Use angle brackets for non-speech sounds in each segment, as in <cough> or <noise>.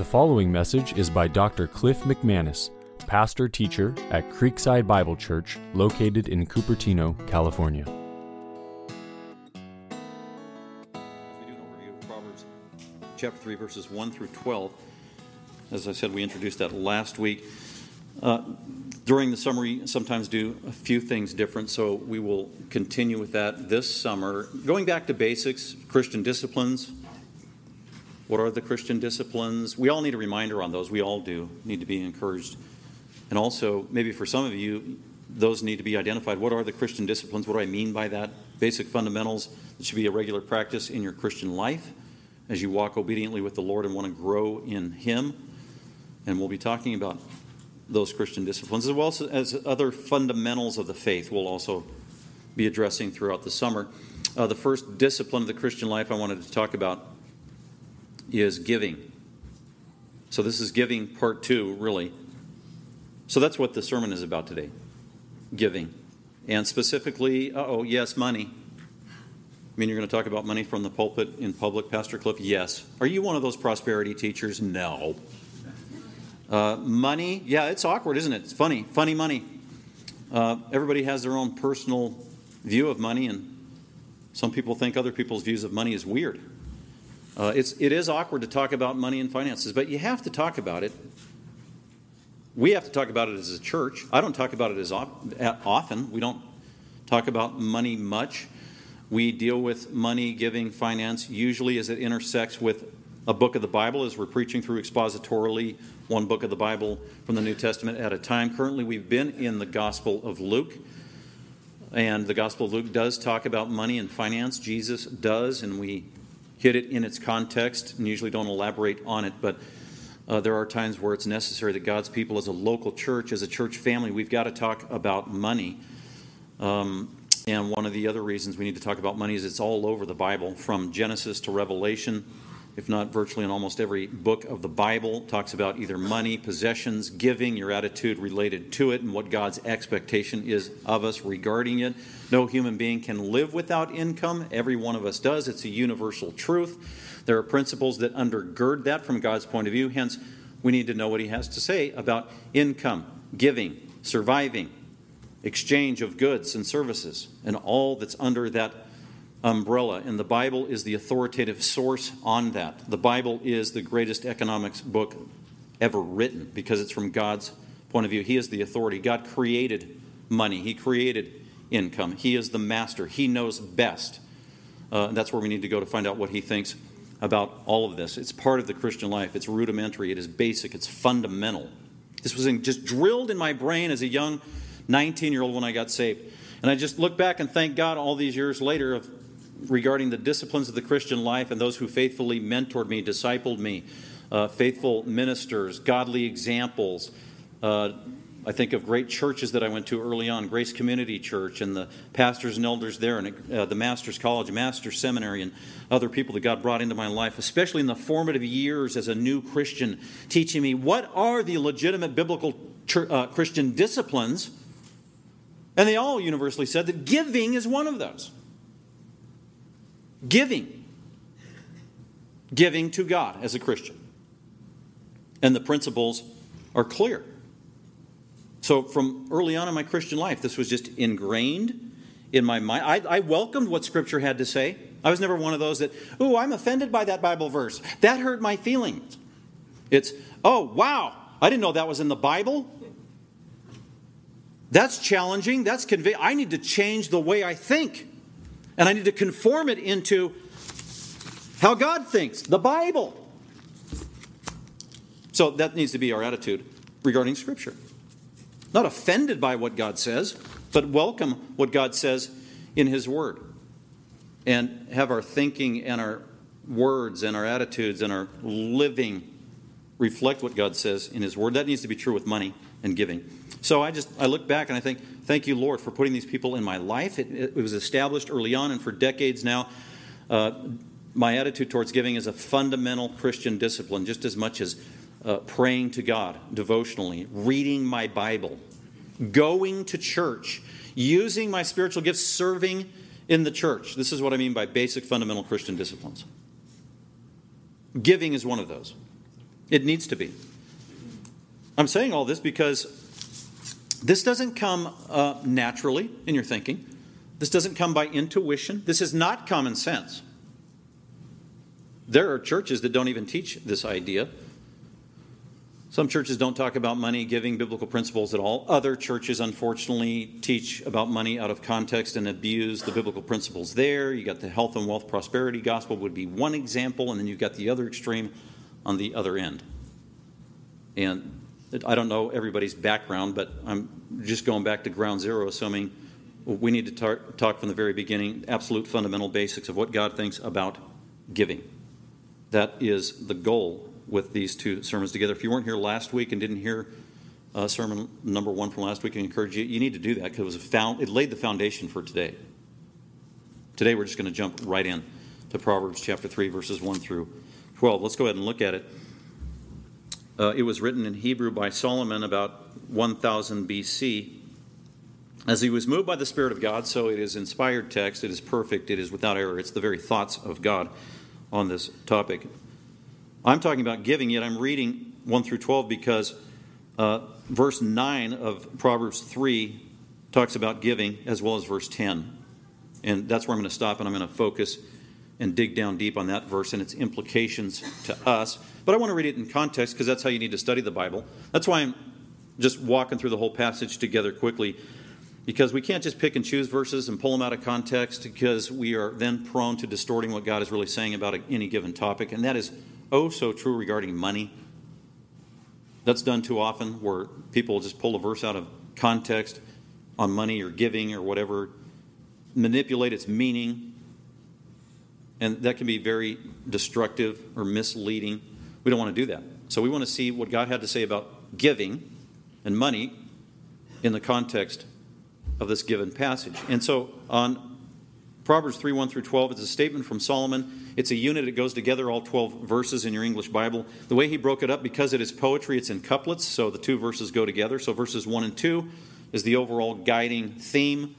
The following message is by Dr. Cliff McManus, pastor teacher at Creekside Bible Church, located in Cupertino, California. We do an overview of Proverbs chapter 3, verses 1 through 12. As I said, we introduced that last week. Uh, during the summer, we sometimes do a few things different, so we will continue with that this summer. Going back to basics, Christian disciplines. What are the Christian disciplines? We all need a reminder on those. We all do need to be encouraged. And also, maybe for some of you, those need to be identified. What are the Christian disciplines? What do I mean by that? Basic fundamentals that should be a regular practice in your Christian life as you walk obediently with the Lord and want to grow in Him. And we'll be talking about those Christian disciplines as well as other fundamentals of the faith we'll also be addressing throughout the summer. Uh, the first discipline of the Christian life I wanted to talk about is giving. So, this is giving part two, really. So, that's what the sermon is about today giving. And specifically, oh, yes, money. I mean, you're going to talk about money from the pulpit in public, Pastor Cliff? Yes. Are you one of those prosperity teachers? No. Uh, money, yeah, it's awkward, isn't it? It's funny, funny money. Uh, everybody has their own personal view of money, and some people think other people's views of money is weird. Uh, it's, it is awkward to talk about money and finances, but you have to talk about it. We have to talk about it as a church. I don't talk about it as often. We don't talk about money much. We deal with money, giving, finance, usually as it intersects with a book of the Bible, as we're preaching through expositorily one book of the Bible from the New Testament at a time. Currently, we've been in the Gospel of Luke. And the Gospel of Luke does talk about money and finance. Jesus does, and we hit it in its context and usually don't elaborate on it, but uh, there are times where it's necessary that God's people, as a local church, as a church family, we've got to talk about money. Um, and one of the other reasons we need to talk about money is it's all over the Bible, from Genesis to Revelation if not virtually in almost every book of the Bible, talks about either money, possessions, giving, your attitude related to it, and what God's expectation is of us regarding it. No human being can live without income. Every one of us does. It's a universal truth. There are principles that undergird that from God's point of view. Hence, we need to know what He has to say about income, giving, surviving, exchange of goods and services, and all that's under that umbrella, and the Bible is the authoritative source on that. The Bible is the greatest economics book ever written because it's from God's point of view. He is the authority. God created money, He created income. He is the master, He knows best. Uh, that's where we need to go to find out what He thinks about all of this. It's part of the Christian life, it's rudimentary, it is basic, it's fundamental. This was in, just drilled in my brain as a young 19 year old when I got saved. And I just look back and thank God all these years later of regarding the disciplines of the Christian life and those who faithfully mentored me, discipled me, uh, faithful ministers, godly examples. Uh, I think of great churches that I went to early on Grace Community Church and the pastors and elders there, and uh, the Master's College, Master's Seminary, and other people that God brought into my life, especially in the formative years as a new Christian, teaching me what are the legitimate biblical uh, Christian disciplines. And they all universally said that giving is one of those. Giving. Giving to God as a Christian. And the principles are clear. So, from early on in my Christian life, this was just ingrained in my mind. I, I, welcomed what Scripture had to say. I was never one of those that, oh, I'm offended by that Bible verse. That hurt my feelings. It's, oh, wow, I didn't know that was in the Bible. That's challenging. That's conv- I need to change the way I think and I need to conform it into how God thinks, the Bible. So that needs to be our attitude regarding Scripture. Not offended by what God says, but welcome what God says in His Word. And have our thinking and our words and our attitudes and our living reflect what God says in His Word. That needs to be true with money and giving. So I just I look back and I think, thank you, Lord, for putting these people in my life. It, it was established early on, and for decades now, uh, my attitude towards giving is a fundamental Christian discipline, just as much as uh, praying to God devotionally, reading my Bible, going to church, using my spiritual gifts, serving in the church. This is what I mean by basic fundamental Christian disciplines. Giving is one of those. It needs to be. I'm saying all this because this doesn't come uh, naturally in your thinking. This doesn't come by intuition. This is not common sense. There are churches that don't even teach this idea. Some churches don't talk about money, giving, biblical principles at all. Other churches, unfortunately, teach about money out of context and abuse the biblical principles there. You got the health and wealth prosperity gospel, would be one example, and then you've got the other extreme on the other end. And I don't know everybody's background, but I'm just going back to ground zero, assuming we need to tar- talk from the very beginning, absolute fundamental basics of what God thinks about giving. That is the goal with these two sermons together. If you weren't here last week and didn't hear uh, sermon number one from last week, I encourage you, you need to do that because it, was found, it laid the foundation for today. Today we're just going to jump right in to Proverbs chapter 3, verses 1 through 12. Let's go ahead and look at it. Uh, it was written in Hebrew by Solomon about 1000 BC. As he was moved by the Spirit of God, so it is inspired text, it is perfect, it is without error, it's the very thoughts of God on this topic. I'm talking about giving, yet I'm reading 1 through 12 because uh, verse 9 of Proverbs 3 talks about giving as well as verse 10. And that's where I'm going to stop and I'm going to focus and dig down deep on that verse and its implications to us. But I want to read it in context because that's how you need to study the Bible. That's why I'm just walking through the whole passage together quickly because we can't just pick and choose verses and pull them out of context because we are then prone to distorting what God is really saying about any given topic. And that is oh so true regarding money. That's done too often where people just pull a verse out of context on money or giving or whatever, manipulate its meaning. And that can be very destructive or misleading. We don't want to do that. So we want to see what God had to say about giving and money in the context of this given passage. And so on Proverbs 3 1 through 12, it's a statement from Solomon. It's a unit, it goes together, all 12 verses in your English Bible. The way he broke it up, because it is poetry, it's in couplets, so the two verses go together. So verses 1 and 2 is the overall guiding theme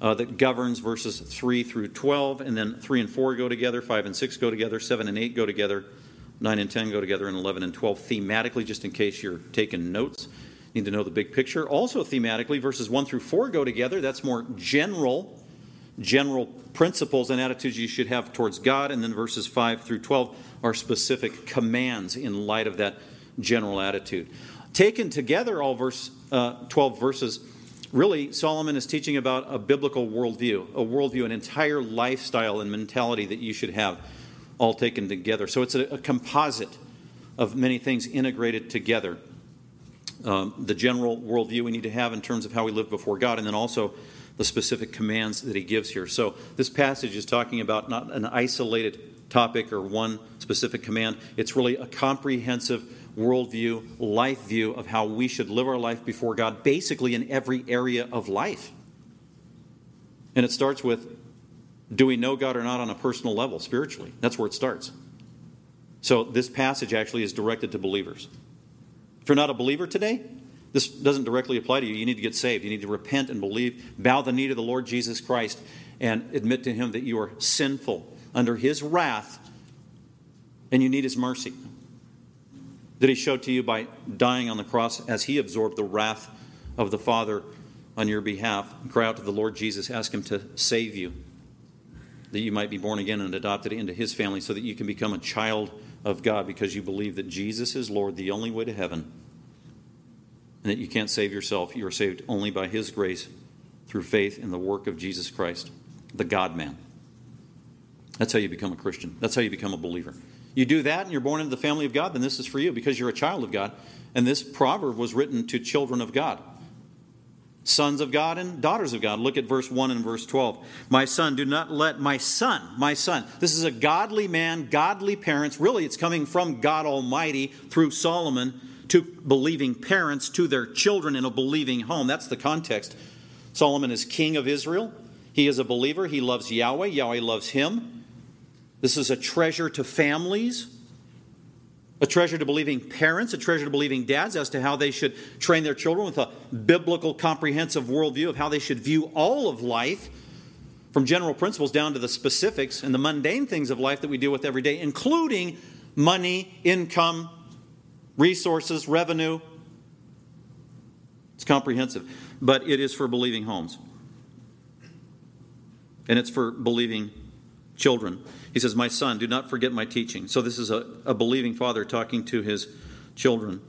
uh, that governs verses 3 through 12, and then 3 and 4 go together, 5 and 6 go together, 7 and 8 go together, 9 and 10 go together, and 11 and 12 thematically, just in case you're taking notes need to know the big picture. Also, thematically, verses 1 through 4 go together. That's more general, general principles and attitudes you should have towards God. And then verses 5 through 12 are specific commands in light of that general attitude. Taken together, all verse uh, 12 verses, really, Solomon is teaching about a biblical worldview, a worldview, an entire lifestyle and mentality that you should have all taken together. So it's a, a composite of many things integrated together um, the general worldview we need to have in terms of how we live before God, and then also the specific commands that he gives here. So, this passage is talking about not an isolated topic or one specific command, it's really a comprehensive worldview, life view of how we should live our life before God, basically in every area of life. And it starts with do we know God or not on a personal level, spiritually? That's where it starts. So, this passage actually is directed to believers. If you're not a believer today, this doesn't directly apply to you. You need to get saved. You need to repent and believe, bow the knee to the Lord Jesus Christ, and admit to Him that you are sinful under His wrath and you need His mercy that He showed to you by dying on the cross as He absorbed the wrath of the Father on your behalf. Cry out to the Lord Jesus, ask Him to save you, that you might be born again and adopted into His family so that you can become a child of God because you believe that Jesus is Lord, the only way to heaven, and that you can't save yourself. You are saved only by His grace through faith in the work of Jesus Christ, the God man. That's how you become a Christian. That's how you become a believer. You do that and you're born into the family of God, then this is for you because you're a child of God. And this proverb was written to children of God sons of God and daughters of God. Look at verse 1 and verse 12. My son, do not let my son, my son. This is a godly man, godly parents. Really, it's coming from God Almighty through Solomon to believing parents to their children in a believing home. That's the context. Solomon is king of Israel. He is a believer. He loves Yahweh. Yahweh loves him. This is a treasure to families a treasure to believing parents, a treasure to believing dads as to how they should train their children with a biblical, comprehensive worldview of how they should view all of life, from general principles down to the specifics and the mundane things of life that we deal with every day, including money, income, resources, revenue. It's comprehensive, but it is for believing homes. And it's for believing children. He says, My son, do not forget my teaching. So this is a, a believing father talking to his children.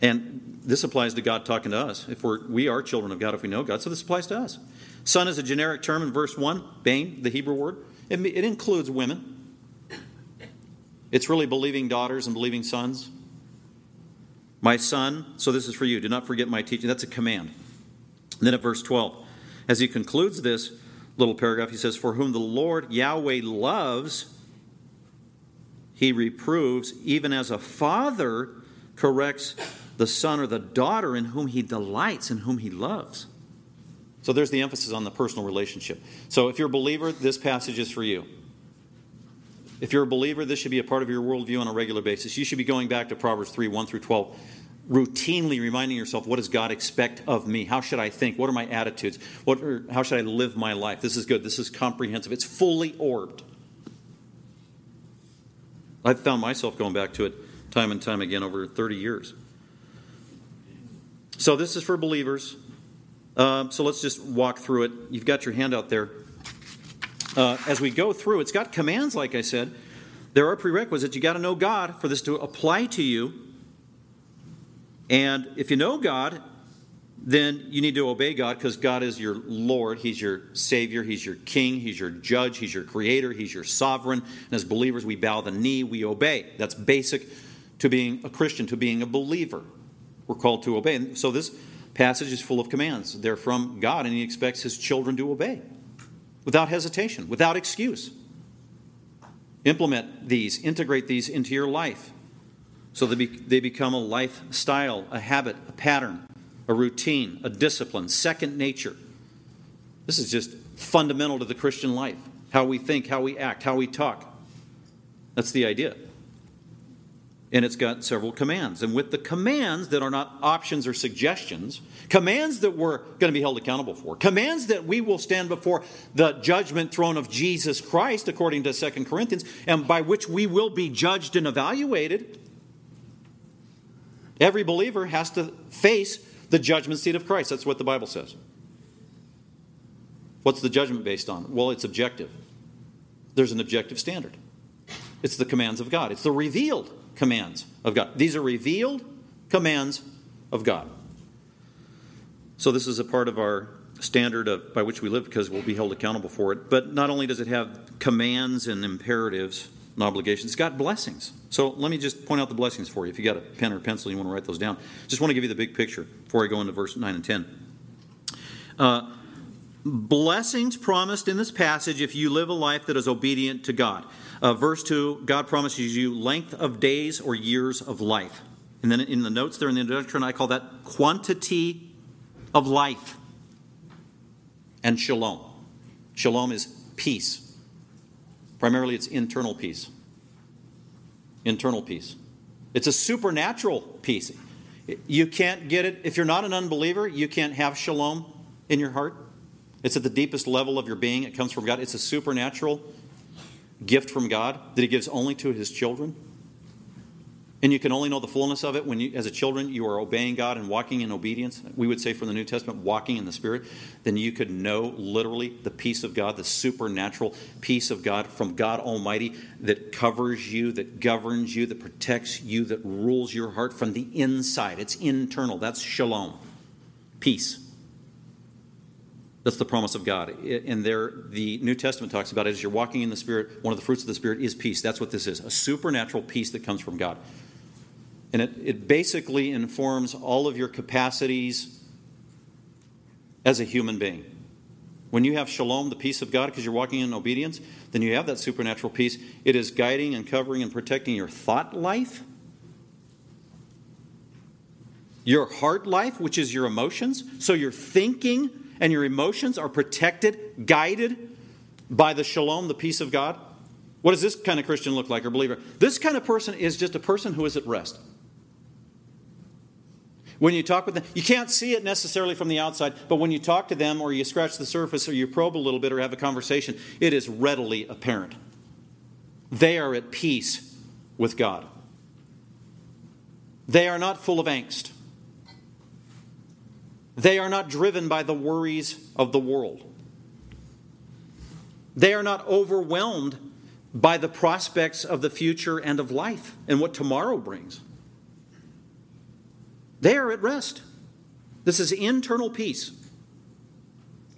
And this applies to God talking to us. If we're, we are children of God, if we know God, so this applies to us. Son is a generic term in verse 1, bane, the Hebrew word. It, it includes women. It's really believing daughters and believing sons. My son, so this is for you, do not forget my teaching. That's a command. And then at verse 12, as he concludes this little paragraph, he says, For whom the Lord Yahweh loves, he reproves, even as a father corrects the son or the daughter in whom he delights, and whom he loves. So there's the emphasis on the personal relationship. So if you're a believer, this passage is for you. If you're a believer, this should be a part of your worldview on a regular basis. You should be going back to Proverbs 3 1 through 12, routinely reminding yourself, what does God expect of me? How should I think? What are my attitudes? What are, how should I live my life? This is good. This is comprehensive. It's fully orbed. I've found myself going back to it time and time again over 30 years. So, this is for believers. Uh, so, let's just walk through it. You've got your handout there. Uh, as we go through, it's got commands, like I said. There are prerequisites. You got to know God for this to apply to you. And if you know God, then you need to obey God because God is your Lord. He's your Savior. He's your King. He's your Judge. He's your Creator. He's your Sovereign. And as believers, we bow the knee, we obey. That's basic to being a Christian, to being a believer. We're called to obey. And so this passage is full of commands. They're from God, and He expects His children to obey without hesitation, without excuse. Implement these, integrate these into your life so they, be, they become a lifestyle, a habit, a pattern, a routine, a discipline, second nature. This is just fundamental to the Christian life how we think, how we act, how we talk. That's the idea and it's got several commands. And with the commands that are not options or suggestions, commands that we're going to be held accountable for, commands that we will stand before the judgment throne of Jesus Christ, according to 2 Corinthians, and by which we will be judged and evaluated. Every believer has to face the judgment seat of Christ. That's what the Bible says. What's the judgment based on? Well, it's objective. There's an objective standard. It's the commands of God. It's the revealed commands of God. These are revealed commands of God. So this is a part of our standard of, by which we live because we'll be held accountable for it. But not only does it have commands and imperatives and obligations, it's got blessings. So let me just point out the blessings for you. If you got a pen or pencil, you want to write those down. Just want to give you the big picture before I go into verse 9 and 10. Uh, blessings promised in this passage if you live a life that is obedient to God. Uh, verse 2 God promises you length of days or years of life. And then in the notes there in the introduction, I call that quantity of life and shalom. Shalom is peace. Primarily, it's internal peace. Internal peace. It's a supernatural peace. You can't get it, if you're not an unbeliever, you can't have shalom in your heart. It's at the deepest level of your being. It comes from God. It's a supernatural gift from God that He gives only to His children. And you can only know the fullness of it when you, as a children, you are obeying God and walking in obedience. We would say from the New Testament, walking in the Spirit. Then you could know literally the peace of God, the supernatural peace of God from God Almighty that covers you, that governs you, that protects you, that rules your heart from the inside. It's internal. That's shalom, peace. That's the promise of God. And there, the New Testament talks about it as you're walking in the Spirit, one of the fruits of the Spirit is peace. That's what this is a supernatural peace that comes from God. And it, it basically informs all of your capacities as a human being. When you have shalom, the peace of God, because you're walking in obedience, then you have that supernatural peace. It is guiding and covering and protecting your thought life, your heart life, which is your emotions. So you're thinking and your emotions are protected, guided by the shalom, the peace of God? What does this kind of Christian look like or believer? This kind of person is just a person who is at rest. When you talk with them, you can't see it necessarily from the outside, but when you talk to them or you scratch the surface or you probe a little bit or have a conversation, it is readily apparent. They are at peace with God. They are not full of angst. They are not driven by the worries of the world. They are not overwhelmed by the prospects of the future and of life and what tomorrow brings. They are at rest. This is internal peace.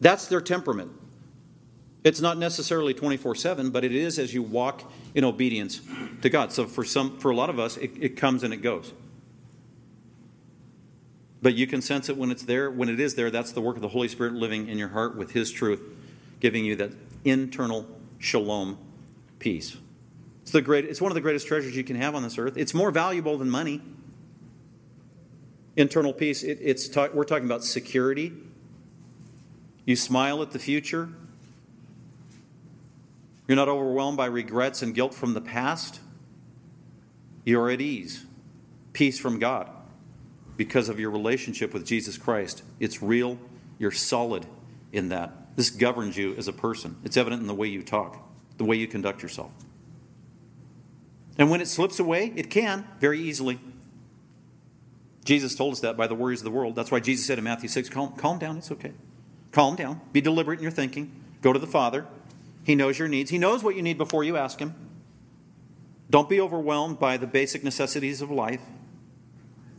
That's their temperament. It's not necessarily 24 7, but it is as you walk in obedience to God. So for, some, for a lot of us, it, it comes and it goes. But you can sense it when it's there. When it is there, that's the work of the Holy Spirit living in your heart with His truth, giving you that internal shalom peace. It's, the great, it's one of the greatest treasures you can have on this earth. It's more valuable than money. Internal peace, it, it's we're talking about security. You smile at the future. You're not overwhelmed by regrets and guilt from the past. You're at ease. Peace from God because of your relationship with Jesus Christ. It's real. You're solid in that. This governs you as a person. It's evident in the way you talk, the way you conduct yourself. And when it slips away, it can very easily. Jesus told us that by the worries of the world. That's why Jesus said in Matthew 6 calm, calm down, it's okay. Calm down. Be deliberate in your thinking. Go to the Father. He knows your needs. He knows what you need before you ask Him. Don't be overwhelmed by the basic necessities of life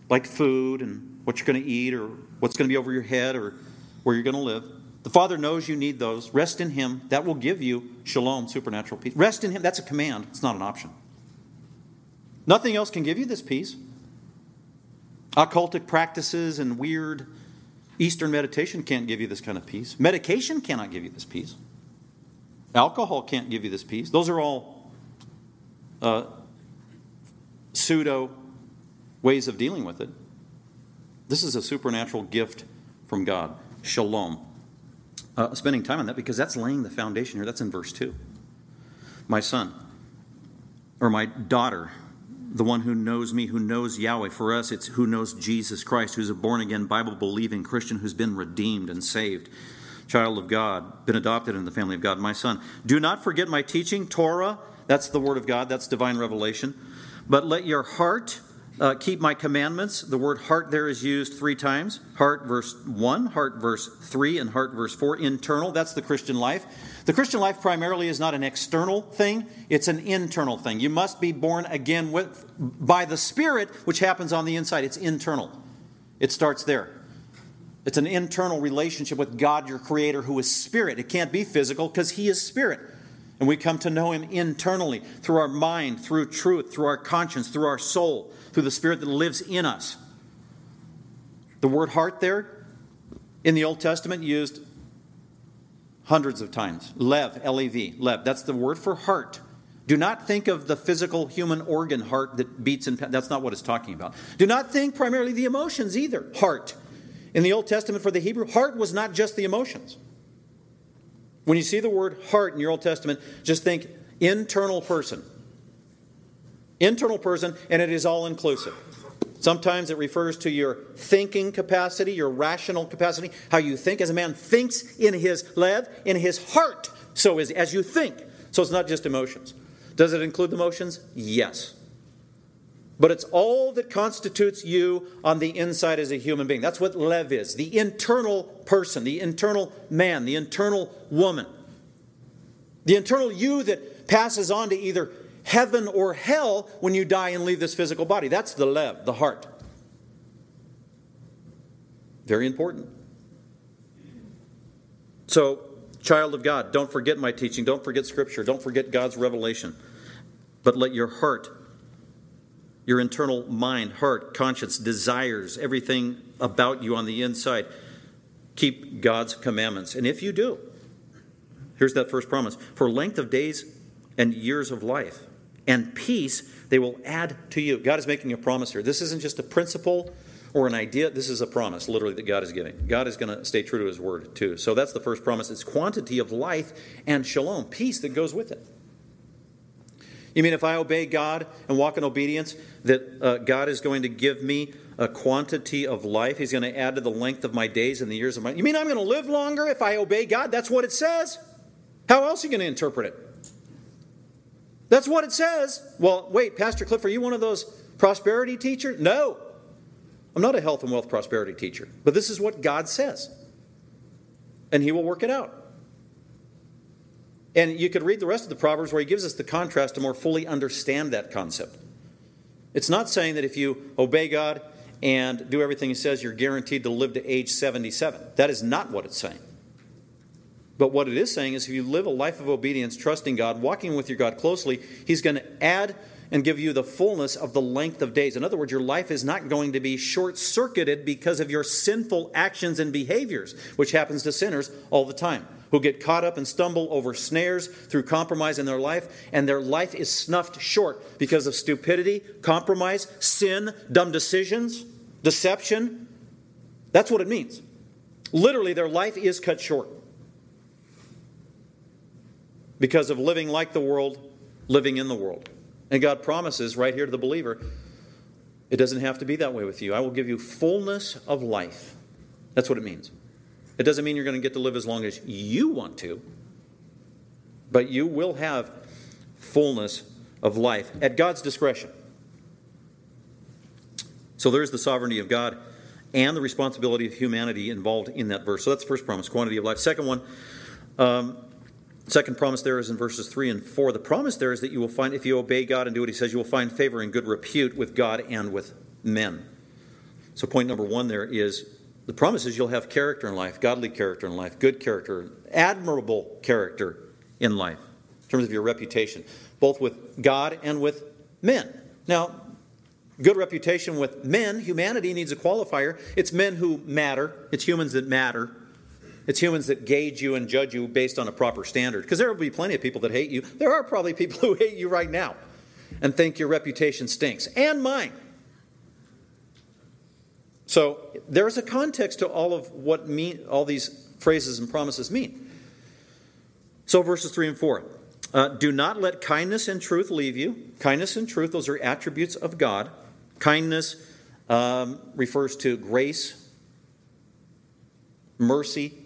like food and what you're going to eat or what's going to be over your head or where you're going to live. The Father knows you need those. Rest in Him. That will give you shalom, supernatural peace. Rest in Him. That's a command, it's not an option. Nothing else can give you this peace. Occultic practices and weird Eastern meditation can't give you this kind of peace. Medication cannot give you this peace. Alcohol can't give you this peace. Those are all uh, pseudo ways of dealing with it. This is a supernatural gift from God. Shalom. Uh, spending time on that because that's laying the foundation here. That's in verse 2. My son, or my daughter, the one who knows me, who knows Yahweh. For us, it's who knows Jesus Christ, who's a born again, Bible believing Christian who's been redeemed and saved, child of God, been adopted in the family of God. My son, do not forget my teaching, Torah. That's the word of God, that's divine revelation. But let your heart uh, keep my commandments. The word heart there is used three times heart, verse 1, heart, verse 3, and heart, verse 4. Internal, that's the Christian life. The Christian life primarily is not an external thing, it's an internal thing. You must be born again with, by the Spirit, which happens on the inside. It's internal, it starts there. It's an internal relationship with God, your Creator, who is Spirit. It can't be physical because He is Spirit. And we come to know Him internally through our mind, through truth, through our conscience, through our soul through the Spirit that lives in us. The word heart there in the Old Testament used hundreds of times. Lev, L E V, lev. That's the word for heart. Do not think of the physical human organ heart that beats and that's not what it's talking about. Do not think primarily the emotions either. Heart. In the Old Testament for the Hebrew, heart was not just the emotions. When you see the word heart in your Old Testament, just think internal person internal person, and it is all inclusive. Sometimes it refers to your thinking capacity, your rational capacity, how you think. As a man thinks in his lev, in his heart, so is as you think. So it's not just emotions. Does it include the emotions? Yes. But it's all that constitutes you on the inside as a human being. That's what lev is the internal person, the internal man, the internal woman. The internal you that passes on to either heaven or hell when you die and leave this physical body. That's the lev, the heart. Very important. So, child of God, don't forget my teaching. Don't forget Scripture. Don't forget God's revelation. But let your heart, your internal mind, heart, conscience, desires, everything about you on the inside, keep God's commandments. And if you do, here's that first promise for length of days and years of life and peace they will add to you. God is making a promise here. This isn't just a principle or an idea, this is a promise, literally, that God is giving. God is going to stay true to his word, too. So that's the first promise. It's quantity of life and shalom, peace that goes with it. You mean if I obey God and walk in obedience, that uh, God is going to give me a quantity of life? He's going to add to the length of my days and the years of my. You mean I'm going to live longer if I obey God? That's what it says. How else are you going to interpret it? That's what it says. Well, wait, Pastor Cliff, are you one of those prosperity teachers? No. I'm not a health and wealth prosperity teacher. But this is what God says. And He will work it out. And you could read the rest of the Proverbs where He gives us the contrast to more fully understand that concept. It's not saying that if you obey God and do everything He says, you're guaranteed to live to age 77. That is not what it's saying. But what it is saying is if you live a life of obedience, trusting God, walking with your God closely, He's going to add and give you the fullness of the length of days. In other words, your life is not going to be short circuited because of your sinful actions and behaviors, which happens to sinners all the time, who get caught up and stumble over snares through compromise in their life, and their life is snuffed short because of stupidity, compromise, sin, dumb decisions, deception. That's what it means. Literally, their life is cut short because of living like the world, living in the world. And God promises right here to the believer, it doesn't have to be that way with you. I will give you fullness of life. That's what it means. It doesn't mean you're going to get to live as long as you want to, but you will have fullness of life at God's discretion. So there's the sovereignty of God and the responsibility of humanity involved in that verse. So that's the first promise, quantity of life. Second one, um, Second promise there is in verses 3 and 4. The promise there is that you will find, if you obey God and do what He says, you will find favor and good repute with God and with men. So, point number one there is the promise is you'll have character in life, godly character in life, good character, admirable character in life, in terms of your reputation, both with God and with men. Now, good reputation with men, humanity needs a qualifier. It's men who matter, it's humans that matter. It's humans that gauge you and judge you based on a proper standard. Because there will be plenty of people that hate you. There are probably people who hate you right now and think your reputation stinks, and mine. So there's a context to all of what mean, all these phrases and promises mean. So verses 3 and 4. Uh, do not let kindness and truth leave you. Kindness and truth, those are attributes of God. Kindness um, refers to grace, mercy,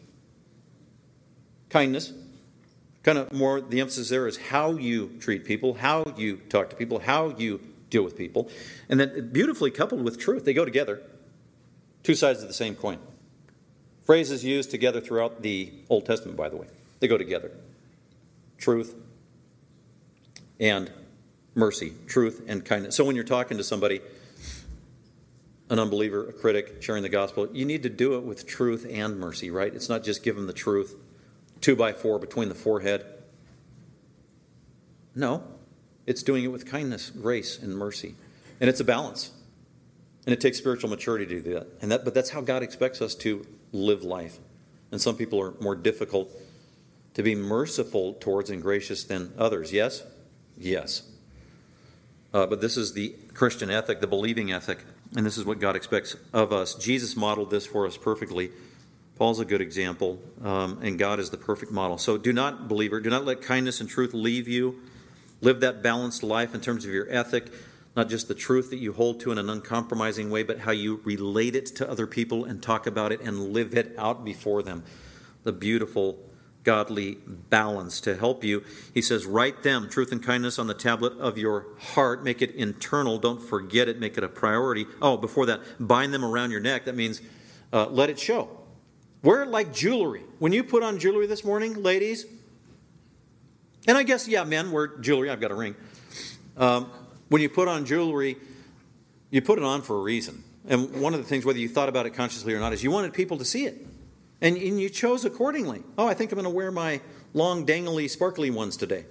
kindness. Kind of more, the emphasis there is how you treat people, how you talk to people, how you deal with people. And then beautifully coupled with truth, they go together. Two sides of the same coin. Phrases used together throughout the Old Testament, by the way. They go together. Truth and mercy, truth and kindness. So when you're talking to somebody, an unbeliever, a critic, sharing the gospel, you need to do it with truth and mercy, right? It's not just give them the truth two by four between the forehead. No, it's doing it with kindness, grace, and mercy. And it's a balance. And it takes spiritual maturity to do that. And that but that's how God expects us to live life. And some people are more difficult to be merciful towards and gracious than others. Yes? Yes. Uh, but this is the Christian ethic, the believing ethic, and this is what God expects of us. Jesus modeled this for us perfectly Paul's a good example, um, and God is the perfect model. So do not, believer, do not let kindness and truth leave you. Live that balanced life in terms of your ethic, not just the truth that you hold to in an uncompromising way, but how you relate it to other people and talk about it and live it out before them. The beautiful, godly balance to help you. He says, Write them, truth and kindness, on the tablet of your heart. Make it internal. Don't forget it. Make it a priority. Oh, before that, bind them around your neck. That means uh, let it show Wear it like jewelry. When you put on jewelry this morning, ladies, and I guess, yeah, men wear jewelry. I've got a ring. Um, when you put on jewelry, you put it on for a reason. And one of the things, whether you thought about it consciously or not, is you wanted people to see it. And, and you chose accordingly. Oh, I think I'm going to wear my long, dangly, sparkly ones today.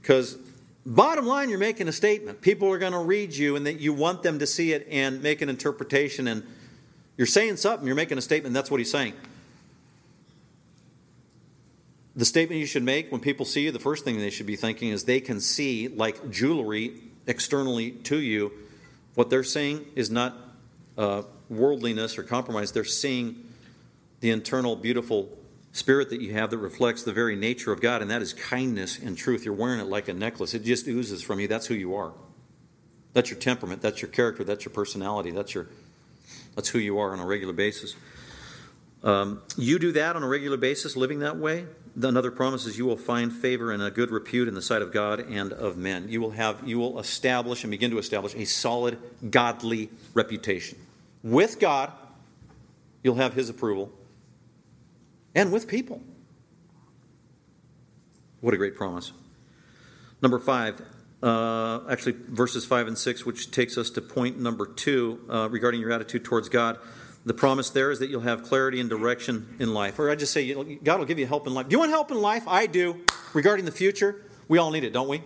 Because bottom line, you're making a statement. People are going to read you and that you want them to see it and make an interpretation and you're saying something, you're making a statement, that's what he's saying. The statement you should make when people see you, the first thing they should be thinking is they can see, like jewelry externally to you, what they're saying is not uh, worldliness or compromise. They're seeing the internal, beautiful spirit that you have that reflects the very nature of God, and that is kindness and truth. You're wearing it like a necklace, it just oozes from you. That's who you are. That's your temperament, that's your character, that's your personality, that's your that's who you are on a regular basis. Um, you do that on a regular basis, living that way. Another promise is you will find favor and a good repute in the sight of God and of men. You will have, you will establish and begin to establish a solid, godly reputation. With God, you'll have His approval, and with people. What a great promise. Number five, uh, actually, verses five and six, which takes us to point number two uh, regarding your attitude towards God. The promise there is that you'll have clarity and direction in life. Or I just say, God will give you help in life. Do you want help in life? I do. Regarding the future, we all need it, don't we?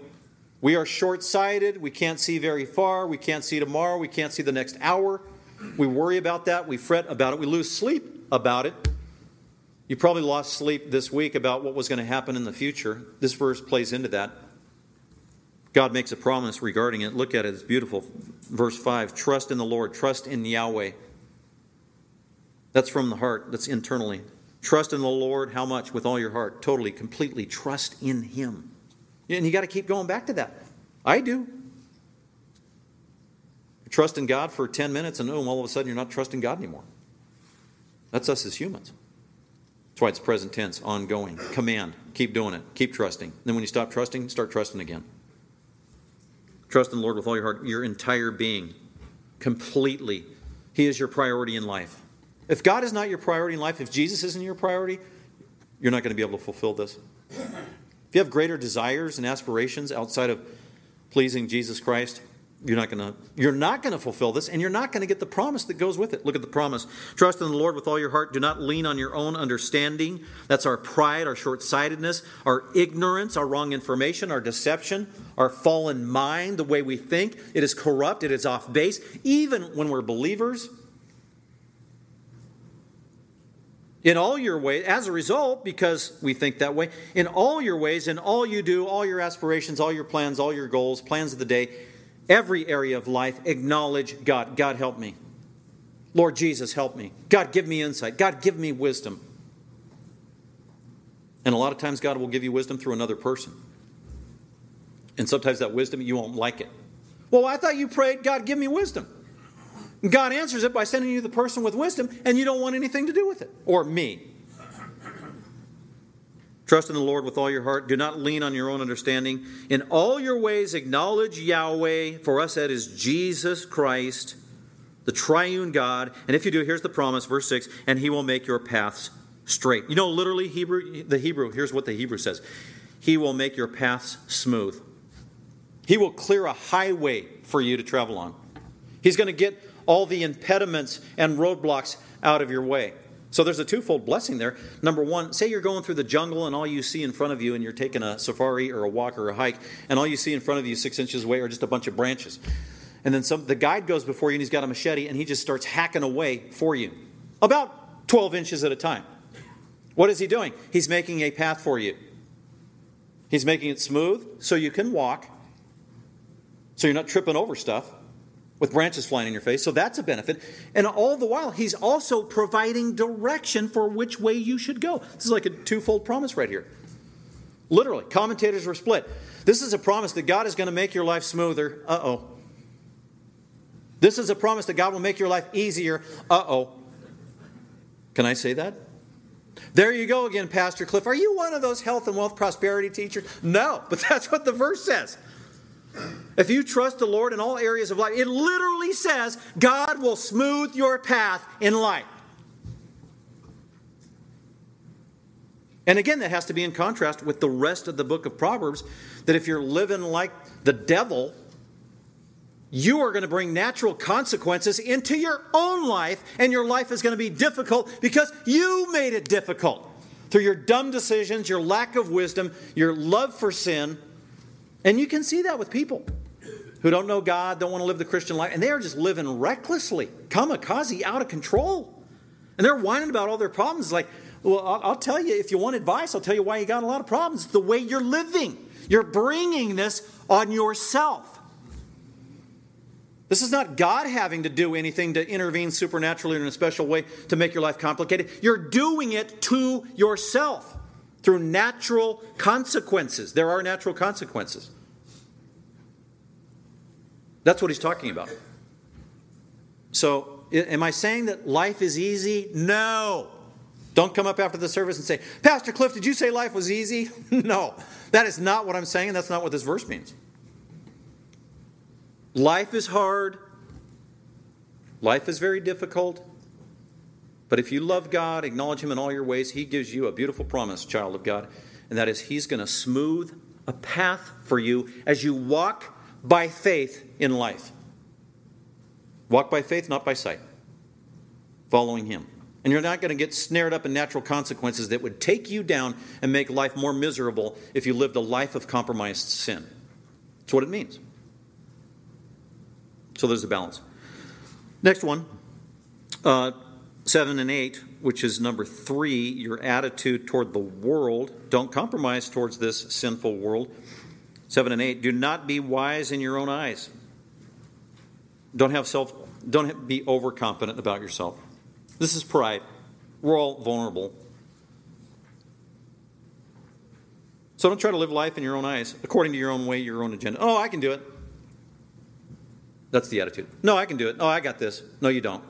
We are short sighted. We can't see very far. We can't see tomorrow. We can't see the next hour. We worry about that. We fret about it. We lose sleep about it. You probably lost sleep this week about what was going to happen in the future. This verse plays into that. God makes a promise regarding it. Look at it, it's beautiful. Verse 5 Trust in the Lord, trust in Yahweh. That's from the heart, that's internally. Trust in the Lord, how much? With all your heart, totally, completely. Trust in Him. And you got to keep going back to that. I do. Trust in God for 10 minutes, and oh, all of a sudden you're not trusting God anymore. That's us as humans. That's why it's present tense, ongoing. Command. Keep doing it. Keep trusting. Then when you stop trusting, start trusting again. Trust in the Lord with all your heart, your entire being, completely. He is your priority in life. If God is not your priority in life, if Jesus isn't your priority, you're not going to be able to fulfill this. If you have greater desires and aspirations outside of pleasing Jesus Christ, you're not going to you're not going to fulfill this and you're not going to get the promise that goes with it. Look at the promise. Trust in the lord with all your heart. Do not lean on your own understanding. That's our pride our short-sightedness our ignorance our wrong information our deception our fallen mind the way we think. It is corrupt. It is off base. Even when we're believers in all your ways, as a result, because we think that way, in all your ways, in all you do, all your aspirations, all your plans, all your goals, plans of the day, every area of life, acknowledge God. God, help me. Lord Jesus, help me. God, give me insight. God, give me wisdom. And a lot of times, God will give you wisdom through another person. And sometimes that wisdom, you won't like it. Well, I thought you prayed, God, give me wisdom. God answers it by sending you the person with wisdom, and you don't want anything to do with it. Or me. Trust in the Lord with all your heart. Do not lean on your own understanding. In all your ways, acknowledge Yahweh. For us, that is Jesus Christ, the triune God. And if you do, here's the promise, verse 6 and he will make your paths straight. You know, literally, Hebrew, the Hebrew, here's what the Hebrew says He will make your paths smooth. He will clear a highway for you to travel on. He's going to get all the impediments and roadblocks out of your way. So there's a twofold blessing there. Number one, say you're going through the jungle and all you see in front of you, and you're taking a safari or a walk or a hike, and all you see in front of you six inches away are just a bunch of branches. And then some, the guide goes before you and he's got a machete and he just starts hacking away for you, about 12 inches at a time. What is he doing? He's making a path for you. He's making it smooth so you can walk, so you're not tripping over stuff with branches flying in your face. So that's a benefit. And all the while, he's also providing direction for which way you should go. This is like a twofold promise right here. Literally, commentators were split. This is a promise that God is going to make your life smoother. Uh oh. This is a promise that God will make your life easier. Uh oh. Can I say that? There you go again, Pastor Cliff. Are you one of those health and wealth prosperity teachers? No, but <laughs> that's what the verse says. If you trust the Lord in all areas of life, it literally says God will smooth your path in life. And again, that has to be in contrast with the rest of the book of Proverbs that if you're living like the devil, you are going to bring natural consequences into your own life, and your life is going to be difficult because you made it difficult through your dumb decisions, your lack of wisdom, your love for sin. And you can see that with people who don't know God, don't want to live the Christian life, and they are just living recklessly, kamikaze, out of control. And they're whining about all their problems. Like, well, I'll, I'll tell you, if you want advice, I'll tell you why you got a lot of problems. It's the way you're living. You're bringing this on yourself. This is not God having to do anything to intervene supernaturally in a special way to make your life complicated. You're doing it to yourself through natural consequences. There are natural consequences. That's what he's talking about. So, am I saying that life is easy? No. Don't come up after the service and say, Pastor Cliff, did you say life was easy? <laughs> no, that is not what I'm saying, and that's not what this verse means. Life is hard, life is very difficult. But if you love God, acknowledge Him in all your ways, He gives you a beautiful promise, child of God, and that is He's going to smooth a path for you as you walk by faith in life. Walk by faith, not by sight. Following Him. And you're not going to get snared up in natural consequences that would take you down and make life more miserable if you lived a life of compromised sin. That's what it means. So there's a balance. Next one, uh, seven and eight, which is number three, your attitude toward the world. Don't compromise towards this sinful world. Seven and eight, do not be wise in your own eyes. Don't have self. Don't be overconfident about yourself. This is pride. We're all vulnerable. So don't try to live life in your own eyes, according to your own way, your own agenda. Oh, I can do it. That's the attitude. No, I can do it. Oh, I got this. No, you don't.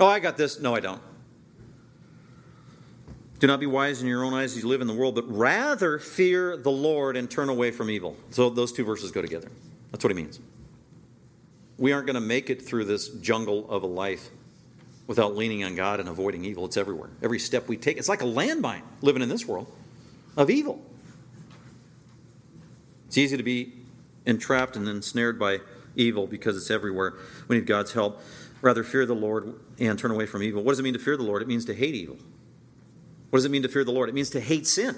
Oh, I got this. No, I don't. Do not be wise in your own eyes as you live in the world, but rather fear the Lord and turn away from evil. So those two verses go together. That's what he means. We aren't going to make it through this jungle of a life without leaning on God and avoiding evil. It's everywhere. Every step we take, it's like a landmine living in this world of evil. It's easy to be entrapped and ensnared by evil because it's everywhere. We need God's help. Rather, fear the Lord and turn away from evil. What does it mean to fear the Lord? It means to hate evil. What does it mean to fear the Lord? It means to hate sin.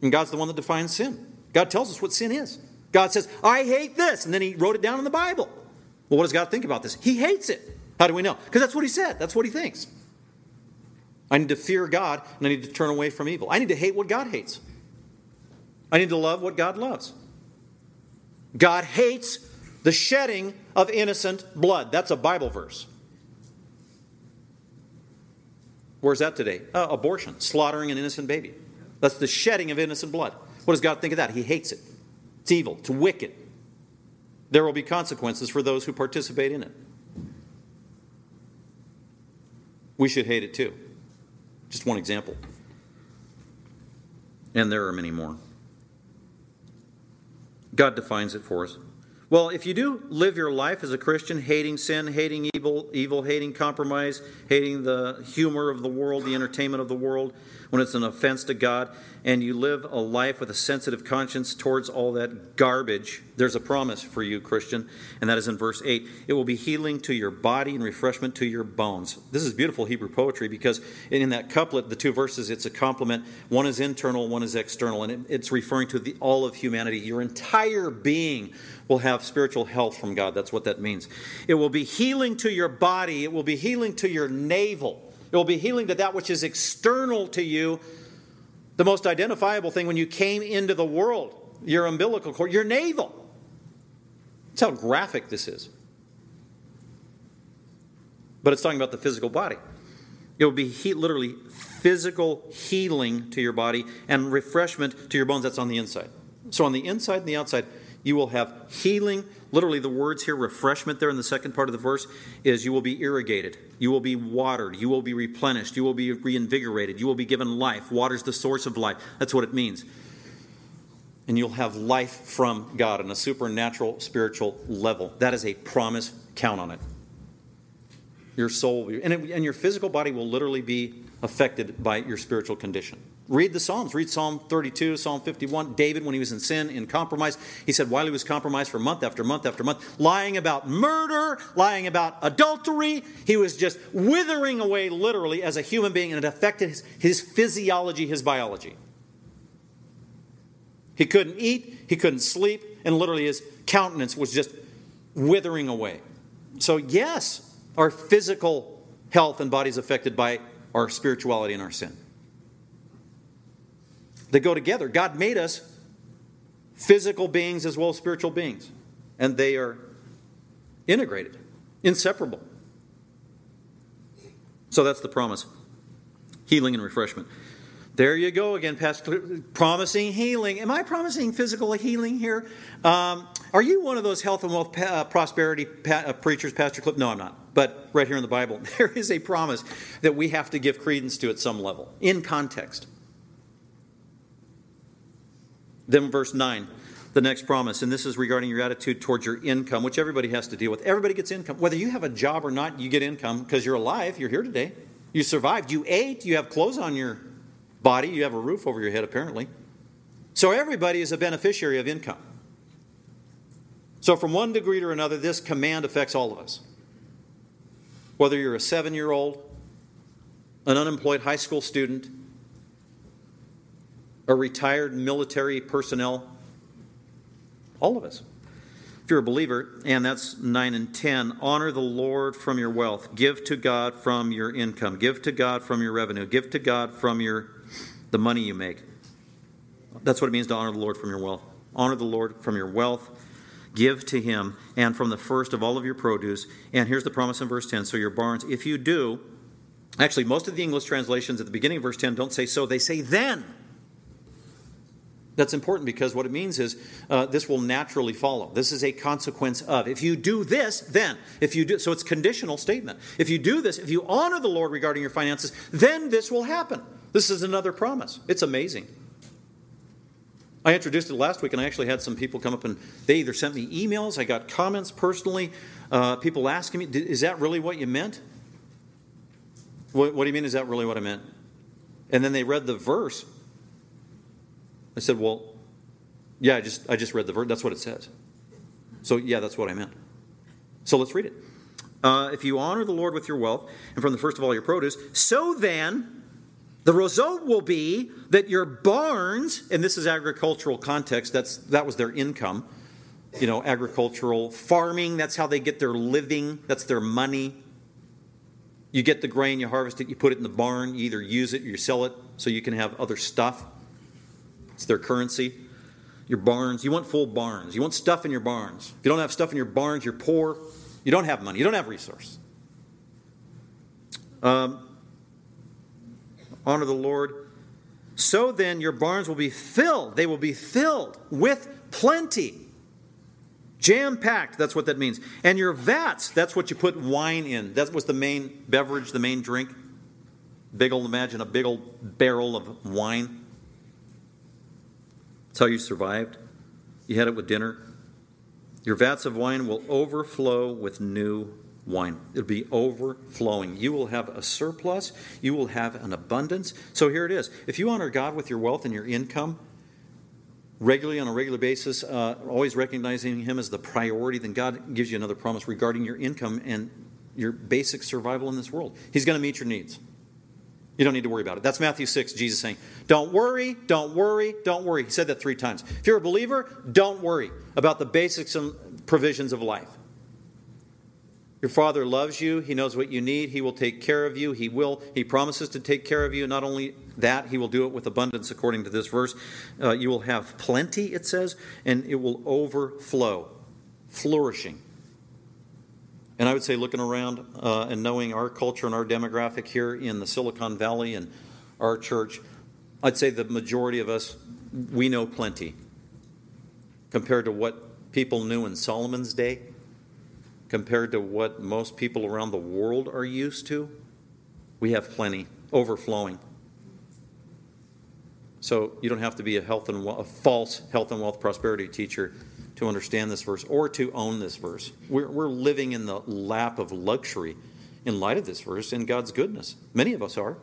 And God's the one that defines sin. God tells us what sin is. God says, I hate this. And then He wrote it down in the Bible. Well, what does God think about this? He hates it. How do we know? Because that's what he said. That's what he thinks. I need to fear God and I need to turn away from evil. I need to hate what God hates. I need to love what God loves. God hates the shedding of innocent blood. That's a Bible verse. Where's that today? Uh, abortion, slaughtering an innocent baby. That's the shedding of innocent blood. What does God think of that? He hates it. It's evil, it's wicked. There will be consequences for those who participate in it. we should hate it too. Just one example. And there are many more. God defines it for us. Well, if you do live your life as a Christian, hating sin, hating evil, evil, hating compromise, hating the humor of the world, the entertainment of the world, when it's an offense to God, and you live a life with a sensitive conscience towards all that garbage, there's a promise for you, Christian, and that is in verse 8. It will be healing to your body and refreshment to your bones. This is beautiful Hebrew poetry because in that couplet, the two verses, it's a complement. One is internal, one is external, and it's referring to the, all of humanity. Your entire being will have spiritual health from God. That's what that means. It will be healing to your body, it will be healing to your navel. It will be healing to that which is external to you. The most identifiable thing when you came into the world, your umbilical cord, your navel. That's how graphic this is. But it's talking about the physical body. It will be he- literally physical healing to your body and refreshment to your bones. That's on the inside. So, on the inside and the outside, you will have healing. Literally, the words here, refreshment, there in the second part of the verse, is you will be irrigated. You will be watered. You will be replenished. You will be reinvigorated. You will be given life. Water's the source of life. That's what it means. And you'll have life from God on a supernatural, spiritual level. That is a promise. Count on it. Your soul, and, it, and your physical body will literally be affected by your spiritual condition. Read the Psalms. Read Psalm 32, Psalm 51. David, when he was in sin, in compromise, he said, while he was compromised for month after month after month, lying about murder, lying about adultery, he was just withering away literally as a human being, and it affected his, his physiology, his biology. He couldn't eat, he couldn't sleep, and literally his countenance was just withering away. So, yes, our physical health and body is affected by our spirituality and our sin. They go together. God made us physical beings as well as spiritual beings, and they are integrated, inseparable. So that's the promise healing and refreshment. There you go again, Pastor. Promising healing. Am I promising physical healing here? Um, are you one of those health and wealth uh, prosperity pa- uh, preachers, Pastor Cliff? No, I'm not. But right here in the Bible, <laughs> there is a promise that we have to give credence to at some level, in context. Then, verse 9, the next promise, and this is regarding your attitude towards your income, which everybody has to deal with. Everybody gets income. Whether you have a job or not, you get income because you're alive, you're here today. You survived, you ate, you have clothes on your body, you have a roof over your head, apparently. So, everybody is a beneficiary of income. So, from one degree to another, this command affects all of us. Whether you're a seven year old, an unemployed high school student, a retired military personnel, all of us. If you're a believer, and that's 9 and 10, honor the Lord from your wealth. Give to God from your income. Give to God from your revenue. Give to God from your the money you make. That's what it means to honor the Lord from your wealth. Honor the Lord from your wealth. Give to him and from the first of all of your produce. And here's the promise in verse 10. So your barns, if you do, actually, most of the English translations at the beginning of verse 10 don't say so, they say then. That's important because what it means is uh, this will naturally follow. This is a consequence of. If you do this, then. If you do, so it's conditional statement. If you do this, if you honor the Lord regarding your finances, then this will happen. This is another promise. It's amazing. I introduced it last week, and I actually had some people come up and they either sent me emails, I got comments personally, uh, people asking me, "Is that really what you meant?" What, what do you mean? Is that really what I meant? And then they read the verse I said, Well, yeah, I just, I just read the verse. That's what it says. So, yeah, that's what I meant. So let's read it. Uh, if you honor the Lord with your wealth and from the first of all your produce, so then the result will be that your barns, and this is agricultural context, that's, that was their income, you know, agricultural farming, that's how they get their living, that's their money. You get the grain, you harvest it, you put it in the barn, you either use it or you sell it so you can have other stuff. It's their currency. Your barns, you want full barns. You want stuff in your barns. If you don't have stuff in your barns, you're poor. You don't have money. You don't have resources. Um, honor the Lord. So then, your barns will be filled. They will be filled with plenty. Jam packed, that's what that means. And your vats, that's what you put wine in. That was the main beverage, the main drink. Big old, imagine a big old barrel of wine. That's how you survived. You had it with dinner. Your vats of wine will overflow with new wine. It'll be overflowing. You will have a surplus. You will have an abundance. So here it is. If you honor God with your wealth and your income, regularly on a regular basis, uh, always recognizing Him as the priority, then God gives you another promise regarding your income and your basic survival in this world. He's going to meet your needs. You don't need to worry about it. That's Matthew 6, Jesus saying, Don't worry, don't worry, don't worry. He said that three times. If you're a believer, don't worry about the basics and provisions of life. Your Father loves you. He knows what you need. He will take care of you. He will. He promises to take care of you. Not only that, He will do it with abundance, according to this verse. Uh, you will have plenty, it says, and it will overflow, flourishing. And I would say, looking around uh, and knowing our culture and our demographic here in the Silicon Valley and our church, I'd say the majority of us, we know plenty compared to what people knew in Solomon's day, compared to what most people around the world are used to. We have plenty, overflowing. So you don't have to be a health and a false health and wealth prosperity teacher to understand this verse or to own this verse. We're, we're living in the lap of luxury in light of this verse and God's goodness. Many of us are.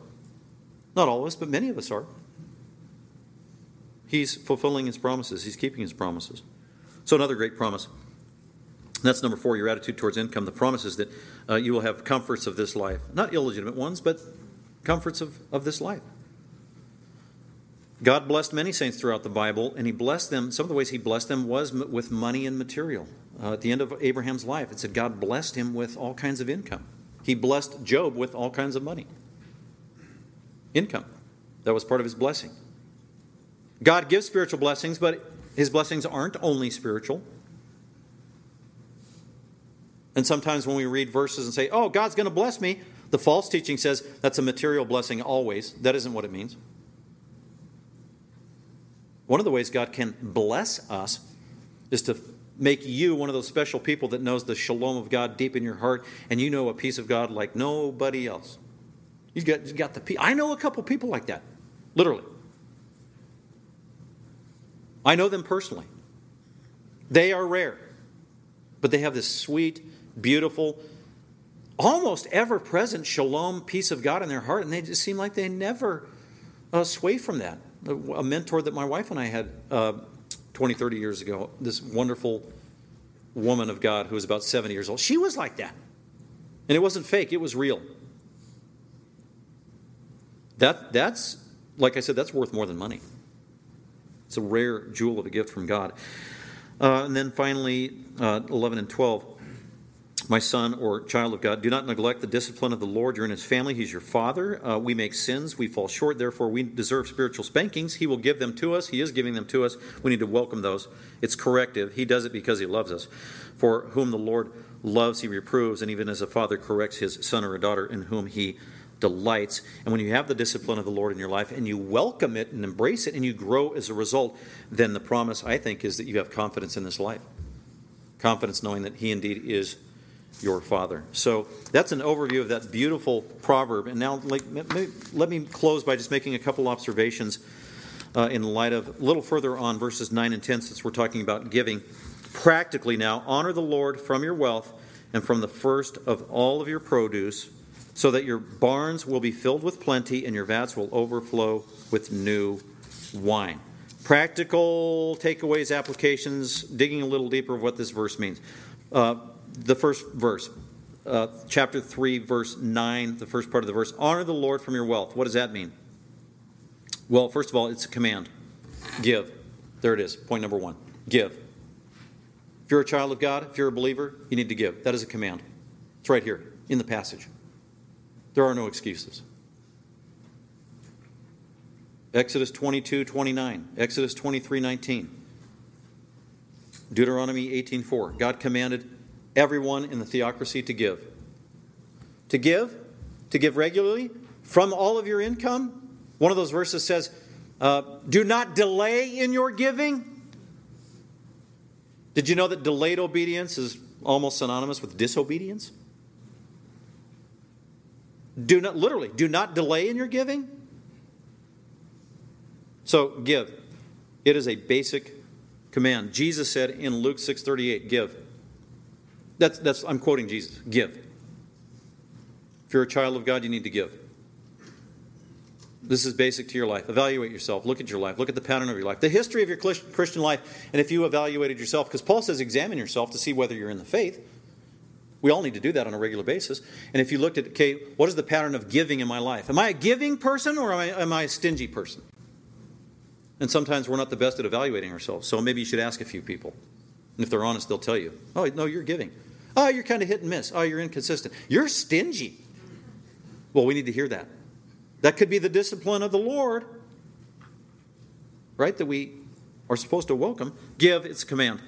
Not all of us, but many of us are. He's fulfilling his promises, he's keeping his promises. So, another great promise. That's number four, your attitude towards income. The promise is that uh, you will have comforts of this life. Not illegitimate ones, but comforts of, of this life. God blessed many saints throughout the Bible, and He blessed them. Some of the ways He blessed them was with money and material. Uh, at the end of Abraham's life, it said God blessed him with all kinds of income. He blessed Job with all kinds of money. Income. That was part of His blessing. God gives spiritual blessings, but His blessings aren't only spiritual. And sometimes when we read verses and say, oh, God's going to bless me, the false teaching says that's a material blessing always. That isn't what it means. One of the ways God can bless us is to make you one of those special people that knows the shalom of God deep in your heart, and you know a peace of God like nobody else. You've got, you've got the peace. I know a couple people like that, literally. I know them personally. They are rare, but they have this sweet, beautiful, almost ever present shalom, peace of God in their heart, and they just seem like they never uh, sway from that. A mentor that my wife and I had uh, 20, 30 years ago, this wonderful woman of God who was about 70 years old, she was like that. And it wasn't fake, it was real. That, that's, like I said, that's worth more than money. It's a rare jewel of a gift from God. Uh, and then finally, uh, 11 and 12. My son or child of God, do not neglect the discipline of the Lord. You're in his family. He's your father. Uh, we make sins. We fall short. Therefore, we deserve spiritual spankings. He will give them to us. He is giving them to us. We need to welcome those. It's corrective. He does it because he loves us. For whom the Lord loves, he reproves. And even as a father corrects his son or a daughter in whom he delights. And when you have the discipline of the Lord in your life and you welcome it and embrace it and you grow as a result, then the promise, I think, is that you have confidence in this life. Confidence knowing that He indeed is your Father. So that's an overview of that beautiful proverb. And now like, let me close by just making a couple observations uh, in light of a little further on verses 9 and 10, since we're talking about giving. Practically now, honor the Lord from your wealth and from the first of all of your produce so that your barns will be filled with plenty and your vats will overflow with new wine. Practical takeaways, applications, digging a little deeper of what this verse means. Uh, the first verse, uh, chapter 3, verse 9, the first part of the verse honor the Lord from your wealth. What does that mean? Well, first of all, it's a command give. There it is, point number one give. If you're a child of God, if you're a believer, you need to give. That is a command. It's right here in the passage. There are no excuses. Exodus 22 29, Exodus 23 19, Deuteronomy 18 4. God commanded everyone in the theocracy to give. To give, to give regularly from all of your income. One of those verses says, uh, Do not delay in your giving. Did you know that delayed obedience is almost synonymous with disobedience? Do not, literally, do not delay in your giving. So give. It is a basic command. Jesus said in Luke 6:38, give. That's, that's I'm quoting Jesus. Give. If you're a child of God, you need to give. This is basic to your life. Evaluate yourself. Look at your life. Look at the pattern of your life. The history of your Christian life. And if you evaluated yourself, because Paul says examine yourself to see whether you're in the faith. We all need to do that on a regular basis. And if you looked at, okay, what is the pattern of giving in my life? Am I a giving person or am I, am I a stingy person? And sometimes we're not the best at evaluating ourselves. So maybe you should ask a few people. And if they're honest, they'll tell you, oh, no, you're giving. Oh, you're kind of hit and miss. Oh, you're inconsistent. You're stingy. Well, we need to hear that. That could be the discipline of the Lord, right? That we are supposed to welcome. Give, it's a command.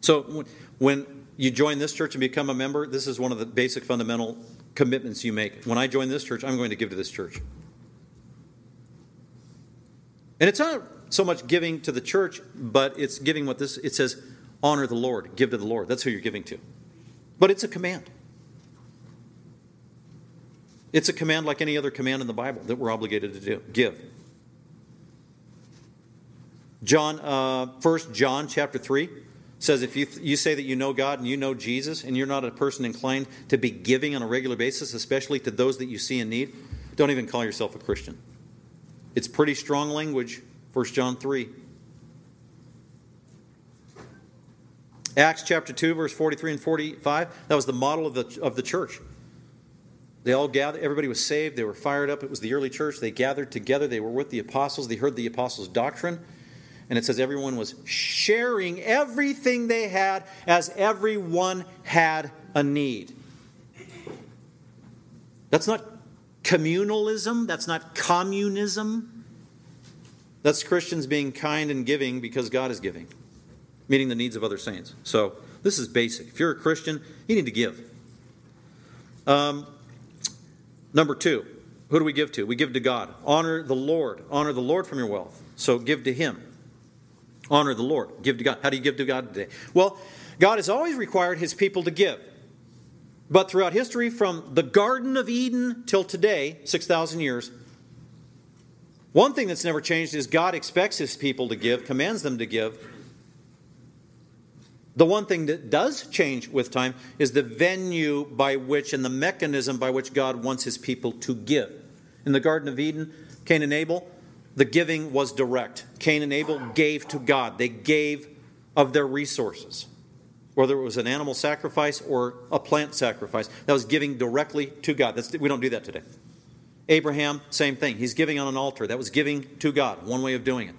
So when you join this church and become a member, this is one of the basic fundamental commitments you make. When I join this church, I'm going to give to this church. And it's not so much giving to the church, but it's giving what this it says honor the Lord, give to the Lord. That's who you're giving to. But it's a command. It's a command like any other command in the Bible that we're obligated to do. Give. John, uh, 1 John chapter 3 says if you, you say that you know God and you know Jesus and you're not a person inclined to be giving on a regular basis, especially to those that you see in need, don't even call yourself a Christian. It's pretty strong language, 1 John 3. Acts chapter 2, verse 43 and 45, that was the model of the, of the church. They all gathered, everybody was saved, they were fired up. It was the early church. They gathered together, they were with the apostles, they heard the apostles' doctrine. And it says everyone was sharing everything they had as everyone had a need. That's not communalism, that's not communism. That's Christians being kind and giving because God is giving, meeting the needs of other saints. So this is basic. If you're a Christian, you need to give. Um, number two, who do we give to? We give to God. Honor the Lord. Honor the Lord from your wealth. So give to Him. Honor the Lord. Give to God. How do you give to God today? Well, God has always required his people to give. But throughout history, from the Garden of Eden till today, 6,000 years, one thing that's never changed is God expects his people to give, commands them to give. The one thing that does change with time is the venue by which and the mechanism by which God wants his people to give. In the Garden of Eden, Cain and Abel, the giving was direct. Cain and Abel gave to God, they gave of their resources whether it was an animal sacrifice or a plant sacrifice. That was giving directly to God. That's, we don't do that today. Abraham, same thing. He's giving on an altar. That was giving to God, one way of doing it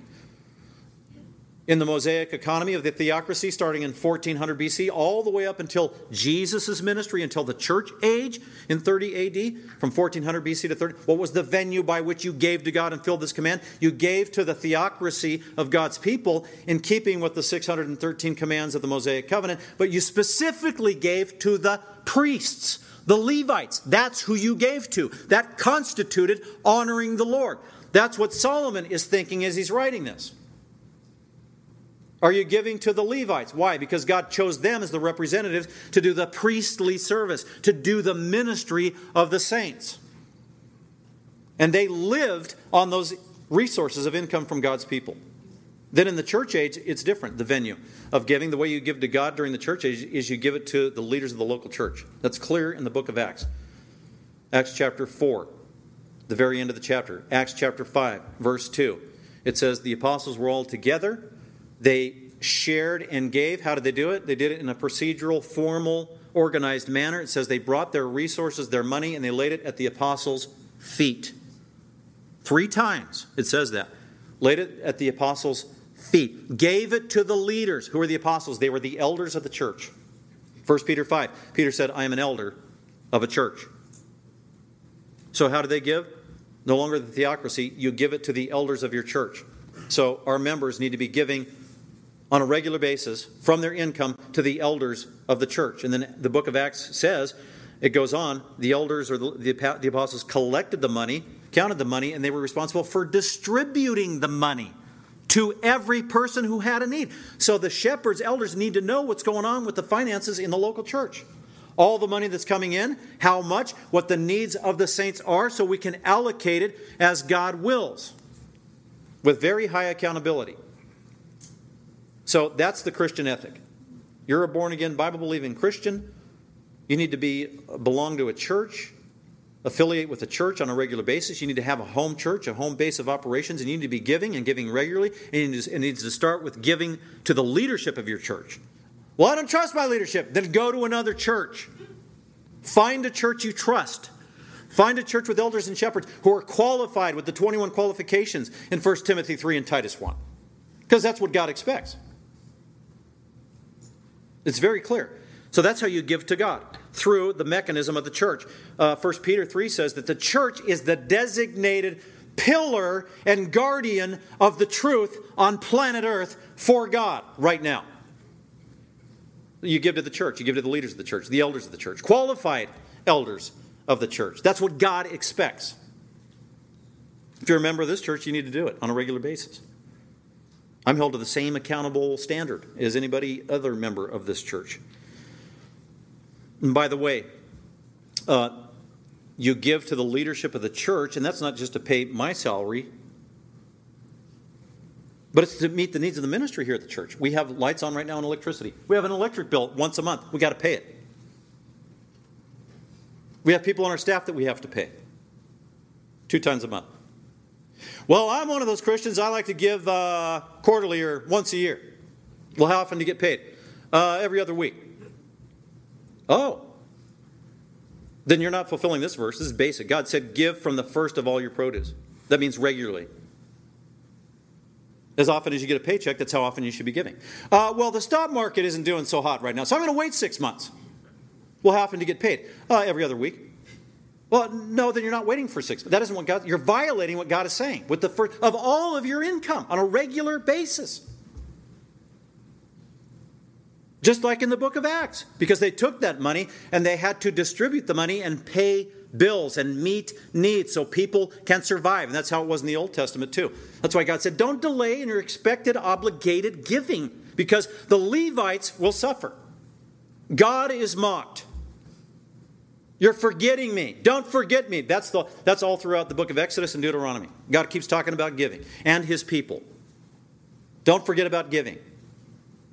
in the Mosaic economy of the theocracy starting in 1400 BC all the way up until Jesus' ministry, until the church age in 30 AD, from 1400 BC to 30. What was the venue by which you gave to God and filled this command? You gave to the theocracy of God's people in keeping with the 613 commands of the Mosaic covenant, but you specifically gave to the priests. The Levites, that's who you gave to. That constituted honoring the Lord. That's what Solomon is thinking as he's writing this. Are you giving to the Levites? Why? Because God chose them as the representatives to do the priestly service, to do the ministry of the saints. And they lived on those resources of income from God's people. Then in the church age, it's different, the venue of giving. The way you give to God during the church age is you give it to the leaders of the local church. That's clear in the book of Acts. Acts chapter 4, the very end of the chapter. Acts chapter 5, verse 2. It says, The apostles were all together they shared and gave. How did they do it? They did it in a procedural, formal, organized manner. It says they brought their resources, their money, and they laid it at the apostles' feet. Three times it says that. Laid it at the apostles' feet. Gave it to the leaders. Who were the apostles? They were the elders of the church. 1 Peter 5. Peter said, I am an elder of a church. So, how do they give? No longer the theocracy, you give it to the elders of your church. So, our members need to be giving on a regular basis from their income to the elders of the church. And then the book of Acts says, it goes on, the elders or the, the, the, apostles collected the money, counted the money, and they were responsible for distributing the money to every person who had a need. So the shepherds, elders need to know what's going on with the finances in the local church. All the money that's coming in, how much, what the needs of the saints are, so we can allocate it as God wills with very high accountability. So that's the Christian ethic. You're a born again, Bible believing Christian. You need to be belong to a church, affiliate with a church on a regular basis. You need to have a home church, a home base of operations, and you need to be giving and giving regularly. And it needs to start with giving to the leadership of your church. Well, I don't trust my leadership. Then go to another church. Find a church you trust. Find a church with elders and shepherds who are qualified with the 21 qualifications in 1 Timothy 3 and Titus 1. Because that's what God expects. It's very clear. So that's how you give to God through the mechanism of the church. Uh, 1 Peter 3 says that the church is the designated pillar and guardian of the truth on planet Earth for God right now. You give to the church, you give to the leaders of the church, the elders of the church, qualified elders of the church. That's what God expects. If you're a member of this church, you need to do it on a regular basis. I'm held to the same accountable standard as anybody other member of this church. And by the way, uh, you give to the leadership of the church, and that's not just to pay my salary, but it's to meet the needs of the ministry here at the church. We have lights on right now and electricity. We have an electric bill once a month. We got to pay it. We have people on our staff that we have to pay two times a month. Well, I'm one of those Christians. I like to give uh, quarterly or once a year. Well, how often do you get paid? Uh, every other week. Oh. Then you're not fulfilling this verse. This is basic. God said, Give from the first of all your produce. That means regularly. As often as you get a paycheck, that's how often you should be giving. Uh, well, the stock market isn't doing so hot right now, so I'm going to wait six months. Well, how often do you get paid? Uh, every other week. Well, no, then you're not waiting for six. That isn't what God. You're violating what God is saying with the first of all of your income on a regular basis. Just like in the book of Acts, because they took that money and they had to distribute the money and pay bills and meet needs so people can survive. And that's how it was in the Old Testament, too. That's why God said, don't delay in your expected obligated giving because the Levites will suffer. God is mocked. You're forgetting me. Don't forget me. That's, the, that's all throughout the book of Exodus and Deuteronomy. God keeps talking about giving and his people. Don't forget about giving.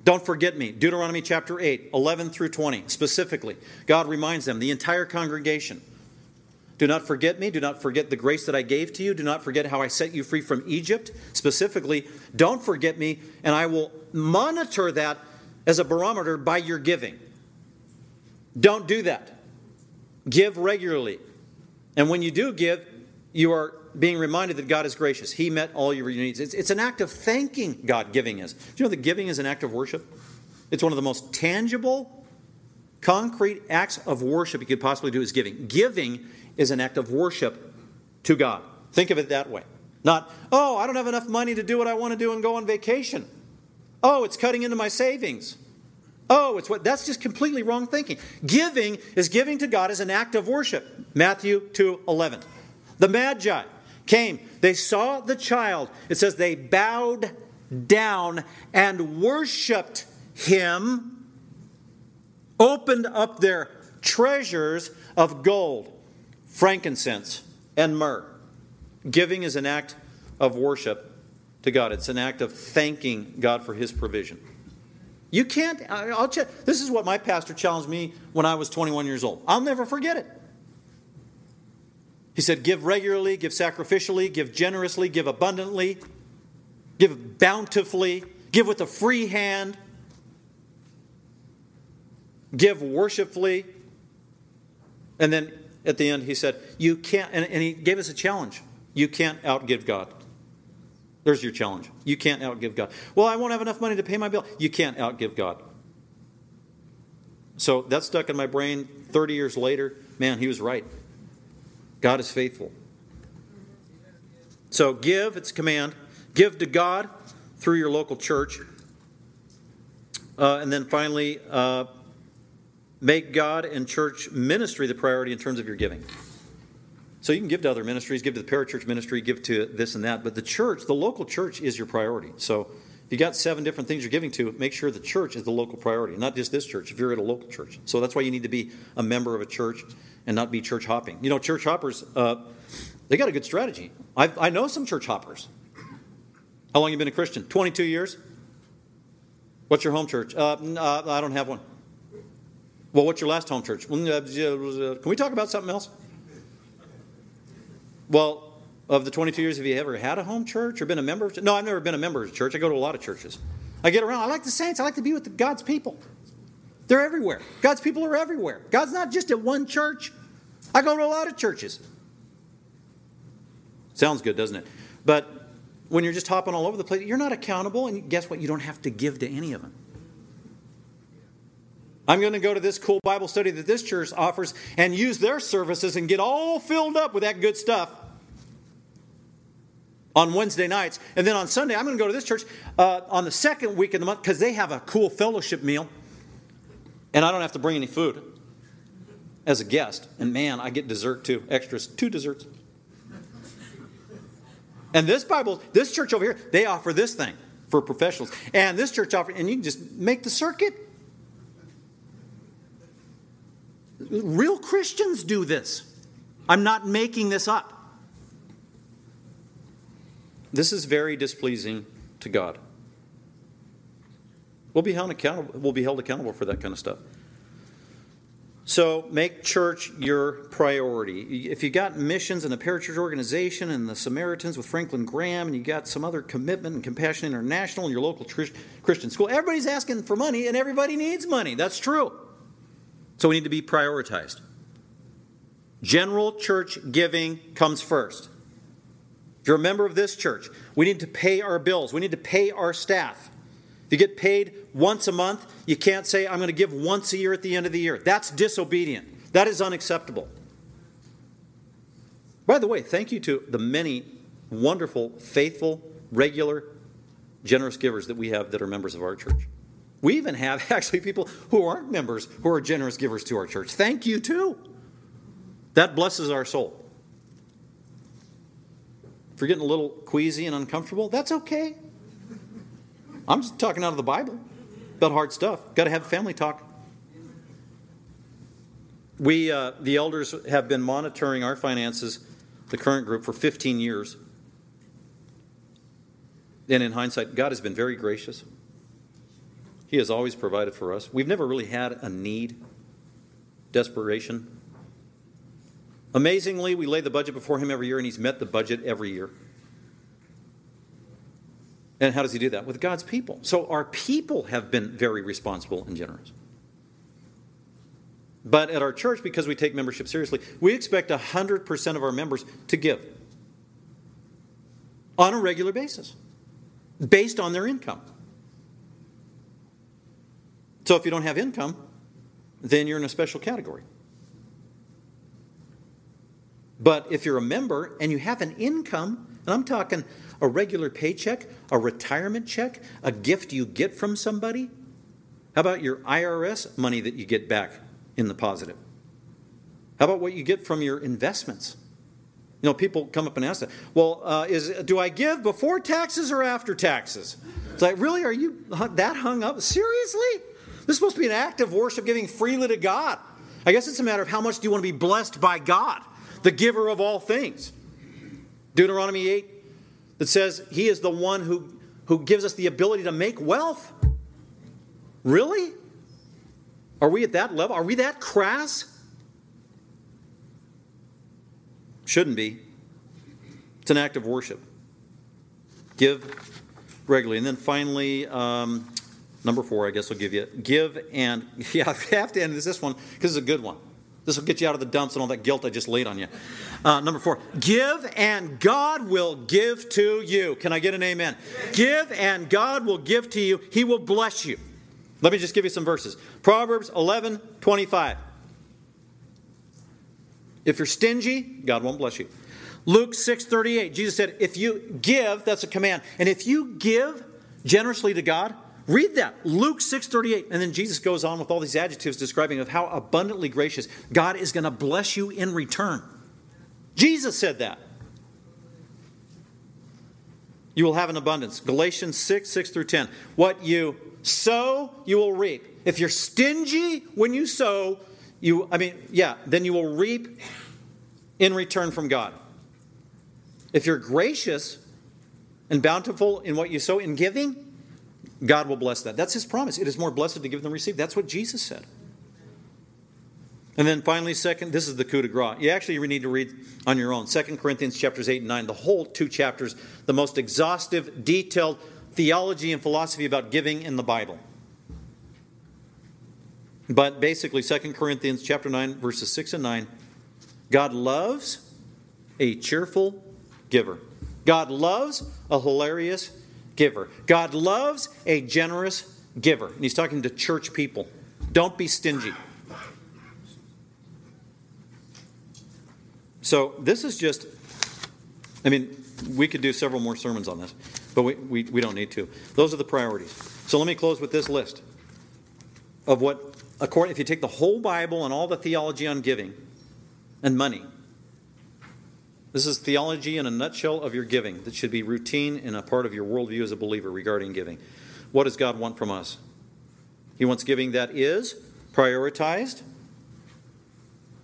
Don't forget me. Deuteronomy chapter 8, 11 through 20, specifically. God reminds them, the entire congregation. Do not forget me. Do not forget the grace that I gave to you. Do not forget how I set you free from Egypt. Specifically, don't forget me, and I will monitor that as a barometer by your giving. Don't do that. Give regularly. And when you do give, you are being reminded that God is gracious. He met all your needs. It's, it's an act of thanking God, giving is. Do you know that giving is an act of worship? It's one of the most tangible, concrete acts of worship you could possibly do is giving. Giving is an act of worship to God. Think of it that way. Not, oh, I don't have enough money to do what I want to do and go on vacation. Oh, it's cutting into my savings. Oh, it's what that's just completely wrong thinking. Giving is giving to God as an act of worship. Matthew 2 11. The Magi came, they saw the child. It says they bowed down and worshiped him, opened up their treasures of gold, frankincense, and myrrh. Giving is an act of worship to God, it's an act of thanking God for his provision. You can't, I'll. This is what my pastor challenged me when I was 21 years old. I'll never forget it. He said, Give regularly, give sacrificially, give generously, give abundantly, give bountifully, give with a free hand, give worshipfully. And then at the end, he said, You can't, and, and he gave us a challenge. You can't outgive God. There's your challenge. You can't outgive God. Well, I won't have enough money to pay my bill. You can't outgive God. So that stuck in my brain 30 years later. Man, he was right. God is faithful. So give, it's a command. Give to God through your local church. Uh, and then finally, uh, make God and church ministry the priority in terms of your giving. So you can give to other ministries, give to the parachurch ministry, give to this and that, but the church, the local church, is your priority. So if you got seven different things you're giving to, make sure the church is the local priority, not just this church. If you're at a local church, so that's why you need to be a member of a church and not be church hopping. You know, church hoppers, uh, they got a good strategy. I, I know some church hoppers. How long you been a Christian? 22 years. What's your home church? Uh, uh, I don't have one. Well, what's your last home church? Uh, can we talk about something else? Well, of the 22 years, have you ever had a home church or been a member of No, I've never been a member of a church. I go to a lot of churches. I get around. I like the saints. I like to be with God's people. They're everywhere. God's people are everywhere. God's not just at one church. I go to a lot of churches. Sounds good, doesn't it? But when you're just hopping all over the place, you're not accountable, and guess what? You don't have to give to any of them. I'm going to go to this cool Bible study that this church offers and use their services and get all filled up with that good stuff on Wednesday nights. And then on Sunday, I'm going to go to this church uh, on the second week of the month because they have a cool fellowship meal. And I don't have to bring any food as a guest. And man, I get dessert too, extras, two desserts. And this Bible, this church over here, they offer this thing for professionals. And this church offers, and you can just make the circuit Real Christians do this. I'm not making this up. This is very displeasing to God. We'll be held accountable, we'll be held accountable for that kind of stuff. So make church your priority. If you got missions and the parachurch organization and the Samaritans with Franklin Graham, and you got some other commitment and Compassion International and your local Christian school, everybody's asking for money and everybody needs money. That's true. So we need to be prioritized. General church giving comes first. If you're a member of this church, we need to pay our bills, we need to pay our staff. If you get paid once a month, you can't say, I'm going to give once a year at the end of the year. That's disobedient. That is unacceptable. By the way, thank you to the many wonderful, faithful, regular, generous givers that we have that are members of our church. We even have <laughs> actually people who aren't members who are generous givers to our church. Thank you, too. That blesses our soul. If you're getting a little queasy and uncomfortable, that's okay. I'm just talking out of the Bible about hard stuff. Got to have family talk. We, uh, the elders, have been monitoring our finances, the current group, for 15 years. And in hindsight, God has been very gracious. He has always provided for us. We've never really had a need, desperation. Amazingly, we lay the budget before Him every year, and He's met the budget every year. And how does He do that? With God's people. So our people have been very responsible and generous. But at our church, because we take membership seriously, we expect 100% of our members to give on a regular basis based on their income. So if you don't have income, then you're in a special category. But if you're a member and you have an income, and I'm talking a regular paycheck, a retirement check, a gift you get from somebody, how about your IRS money that you get back in the positive? How about what you get from your investments? You know, people come up and ask that. Well, uh, is do I give before taxes or after taxes? It's like, really? Are you that hung up? Seriously? This is supposed to be an act of worship giving freely to God. I guess it's a matter of how much do you want to be blessed by God, the giver of all things. Deuteronomy 8 that says he is the one who, who gives us the ability to make wealth. Really? Are we at that level? Are we that crass? Shouldn't be. It's an act of worship. Give regularly. And then finally, um, Number four, I guess I'll give you give and <laughs> yeah, I have to end with this one because it's a good one. This will get you out of the dumps and all that guilt I just laid on you. Uh, number four, give and God will give to you. Can I get an amen? Give and God will give to you. He will bless you. Let me just give you some verses. Proverbs 11, 25. If you're stingy, God won't bless you. Luke 6, 38. Jesus said, if you give, that's a command. And if you give generously to God, Read that, Luke 6:38, and then Jesus goes on with all these adjectives describing of how abundantly gracious God is going to bless you in return. Jesus said that. You will have an abundance. Galatians 6, 6 through 10. What you sow, you will reap. If you're stingy when you sow, you I mean, yeah, then you will reap in return from God. If you're gracious and bountiful in what you sow in giving, God will bless that. That's his promise. It is more blessed to give than receive. That's what Jesus said. And then finally, second, this is the coup de grace. You actually need to read on your own. Second Corinthians chapters 8 and 9, the whole two chapters, the most exhaustive, detailed theology and philosophy about giving in the Bible. But basically, Second Corinthians chapter 9, verses 6 and 9, God loves a cheerful giver. God loves a hilarious giver. God loves a generous giver. And he's talking to church people. Don't be stingy. So, this is just, I mean, we could do several more sermons on this, but we, we, we don't need to. Those are the priorities. So, let me close with this list of what, according, if you take the whole Bible and all the theology on giving and money, this is theology in a nutshell of your giving that should be routine and a part of your worldview as a believer regarding giving. What does God want from us? He wants giving that is prioritized,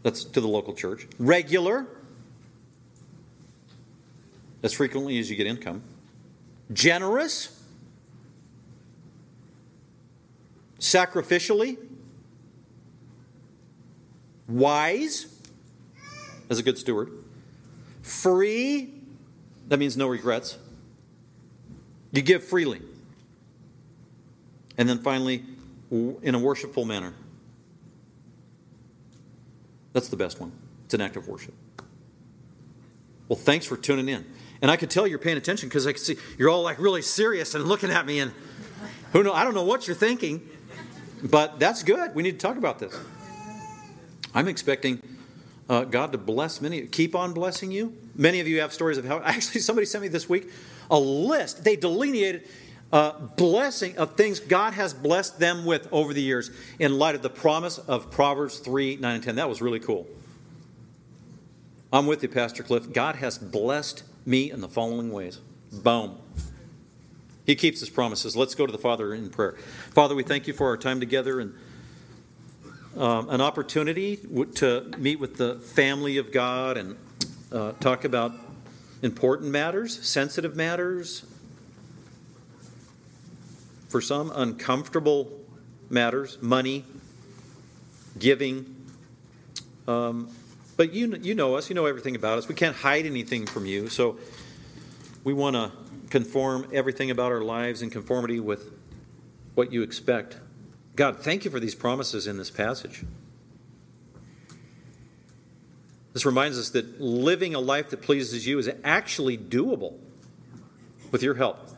that's to the local church, regular, as frequently as you get income, generous, sacrificially, wise, as a good steward Free, that means no regrets. You give freely. And then finally, in a worshipful manner. That's the best one. It's an act of worship. Well, thanks for tuning in. And I could tell you're paying attention because I can see you're all like really serious and looking at me and who know I don't know what you're thinking, but that's good. We need to talk about this. I'm expecting uh, God to bless many. Keep on blessing you. Many of you have stories of how. <laughs> Actually, somebody sent me this week a list. They delineated uh, blessing of things God has blessed them with over the years in light of the promise of Proverbs 3 9 and 10. That was really cool. I'm with you, Pastor Cliff. God has blessed me in the following ways. Boom. He keeps his promises. Let's go to the Father in prayer. Father, we thank you for our time together and um, an opportunity to meet with the family of God and uh, talk about important matters, sensitive matters, for some, uncomfortable matters, money, giving. Um, but you, you know us, you know everything about us. We can't hide anything from you. So we want to conform everything about our lives in conformity with what you expect. God, thank you for these promises in this passage. This reminds us that living a life that pleases you is actually doable with your help.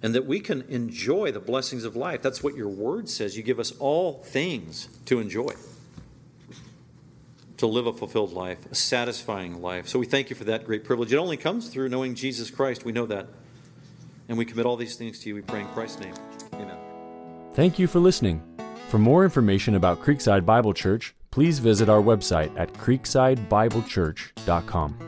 And that we can enjoy the blessings of life. That's what your word says. You give us all things to enjoy to live a fulfilled life, a satisfying life. So we thank you for that great privilege. It only comes through knowing Jesus Christ. We know that. And we commit all these things to you. We pray in Christ's name. Amen. Thank you for listening. For more information about Creekside Bible Church, please visit our website at creeksidebiblechurch.com.